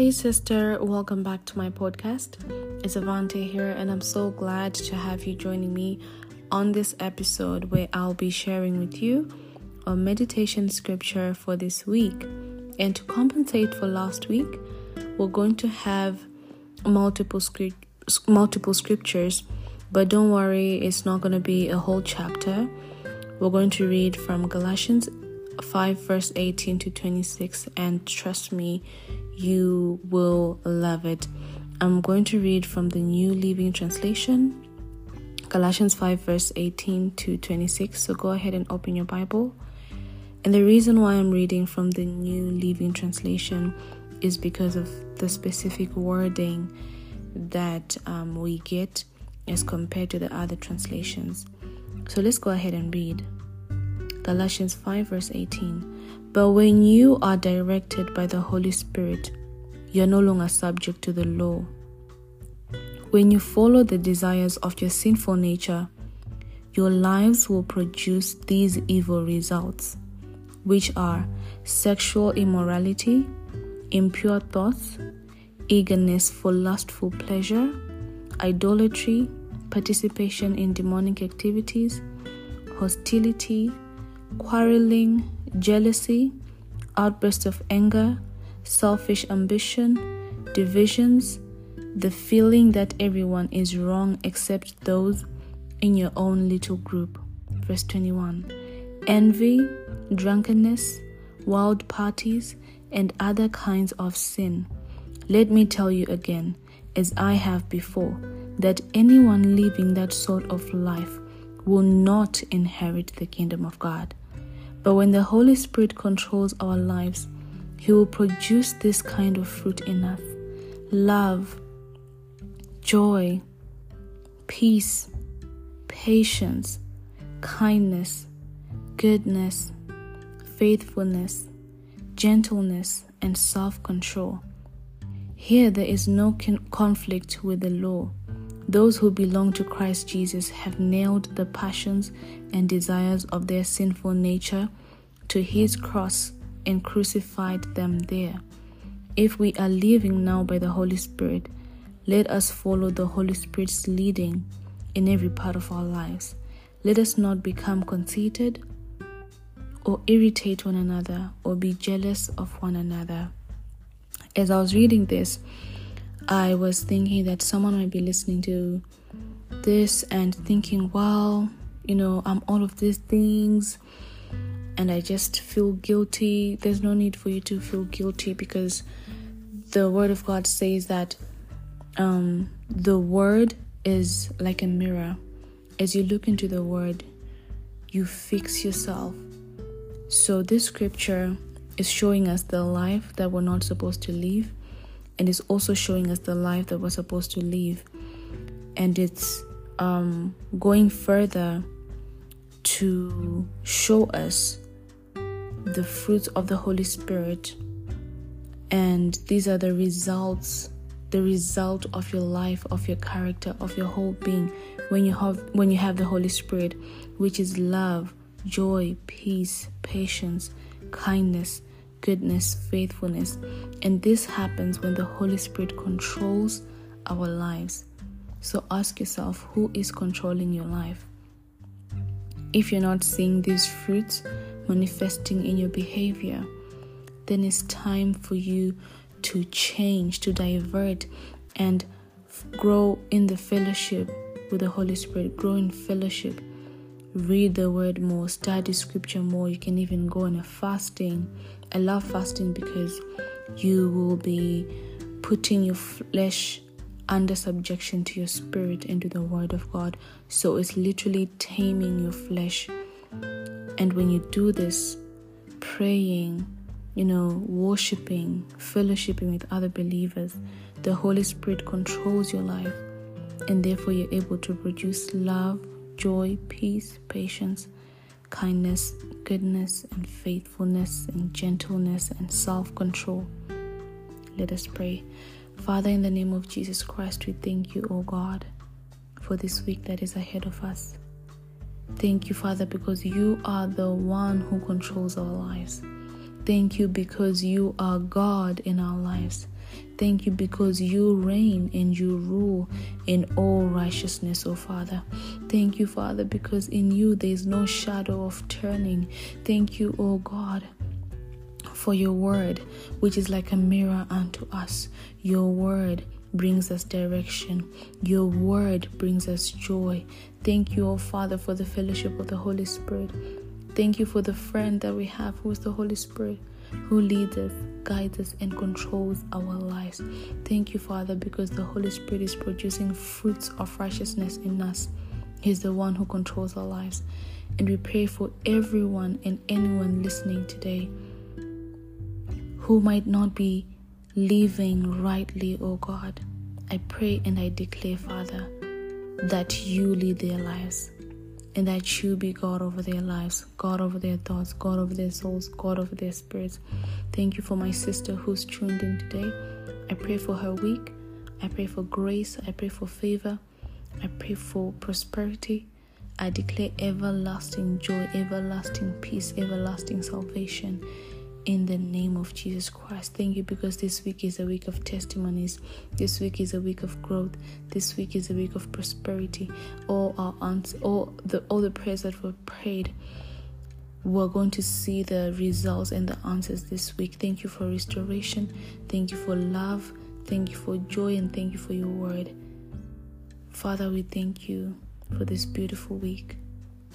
Hey, sister, welcome back to my podcast. It's Avante here, and I'm so glad to have you joining me on this episode where I'll be sharing with you a meditation scripture for this week. And to compensate for last week, we're going to have multiple script, multiple scriptures, but don't worry, it's not going to be a whole chapter. We're going to read from Galatians 5 verse 18 to 26 and trust me you will love it. I'm going to read from the New Living Translation, Galatians 5, verse 18 to 26. So go ahead and open your Bible. And the reason why I'm reading from the New Living Translation is because of the specific wording that um, we get as compared to the other translations. So let's go ahead and read. Galatians 5, verse 18. But when you are directed by the Holy Spirit, you are no longer subject to the law. When you follow the desires of your sinful nature, your lives will produce these evil results, which are sexual immorality, impure thoughts, eagerness for lustful pleasure, idolatry, participation in demonic activities, hostility, quarreling, jealousy, outbursts of anger, selfish ambition, divisions, the feeling that everyone is wrong except those in your own little group. Verse 21 Envy, drunkenness, wild parties, and other kinds of sin. Let me tell you again, as I have before, that anyone living that sort of life will not inherit the kingdom of God. But when the Holy Spirit controls our lives, He will produce this kind of fruit in us love, joy, peace, patience, kindness, goodness, faithfulness, gentleness, and self control. Here there is no conflict with the law. Those who belong to Christ Jesus have nailed the passions and desires of their sinful nature to his cross and crucified them there. If we are living now by the Holy Spirit, let us follow the Holy Spirit's leading in every part of our lives. Let us not become conceited or irritate one another or be jealous of one another. As I was reading this, I was thinking that someone might be listening to this and thinking, wow, you know, I'm all of these things and I just feel guilty. There's no need for you to feel guilty because the Word of God says that um, the Word is like a mirror. As you look into the Word, you fix yourself. So, this scripture is showing us the life that we're not supposed to live and it's also showing us the life that we're supposed to live. And it's um, going further to show us the fruits of the holy spirit. And these are the results the result of your life of your character of your whole being. When you have when you have the holy spirit which is love joy peace patience kindness goodness, faithfulness. And this happens when the Holy Spirit controls our lives. So ask yourself who is controlling your life? If you're not seeing these fruits manifesting in your behavior, then it's time for you to change, to divert, and grow in the fellowship with the Holy Spirit, grow in fellowship read the word more, study scripture more. You can even go on a fasting. I love fasting because you will be putting your flesh under subjection to your spirit and to the word of God. So it's literally taming your flesh. And when you do this, praying, you know, worshiping, fellowshipping with other believers, the Holy Spirit controls your life. And therefore, you're able to produce love, joy, peace, patience, kindness, goodness, and faithfulness, and gentleness, and self control. Let us pray. Father, in the name of Jesus Christ, we thank you, O God, for this week that is ahead of us. Thank you, Father, because you are the one who controls our lives. Thank you because you are God in our lives. Thank you because you reign and you rule in all righteousness, oh Father. Thank you, Father, because in you there is no shadow of turning. Thank you, oh God for your word, which is like a mirror unto us. Your word brings us direction. Your word brings us joy. Thank you, O Father, for the fellowship of the Holy Spirit. Thank you for the friend that we have who is the Holy Spirit, who leads us, guides us, and controls our lives. Thank you, Father, because the Holy Spirit is producing fruits of righteousness in us. He's the one who controls our lives. And we pray for everyone and anyone listening today who might not be living rightly, O oh God. I pray and I declare, Father, that you lead their lives and that you be God over their lives, God over their thoughts, God over their souls, God over their spirits. Thank you for my sister who's tuned in today. I pray for her week. I pray for grace. I pray for favor. I pray for prosperity. I declare everlasting joy, everlasting peace, everlasting salvation in the name of Jesus Christ. Thank you because this week is a week of testimonies. This week is a week of growth. This week is a week of prosperity. All our answers, all the all the prayers that were prayed, we're going to see the results and the answers this week. Thank you for restoration. Thank you for love. Thank you for joy and thank you for your word. Father, we thank you for this mm. beautiful week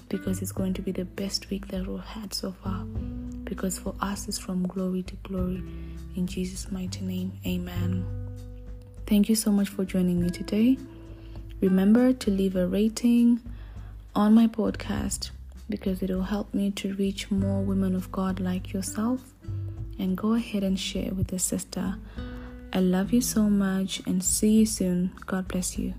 because it's going to be the best week that we've had so far because for us it's from glory to glory. In Jesus' mighty name, amen. Thank you so much for joining me today. Remember to leave a rating on my podcast because it will help me to reach more women of God like yourself. And go ahead and share with a sister. I love you so much and see you soon. God bless you.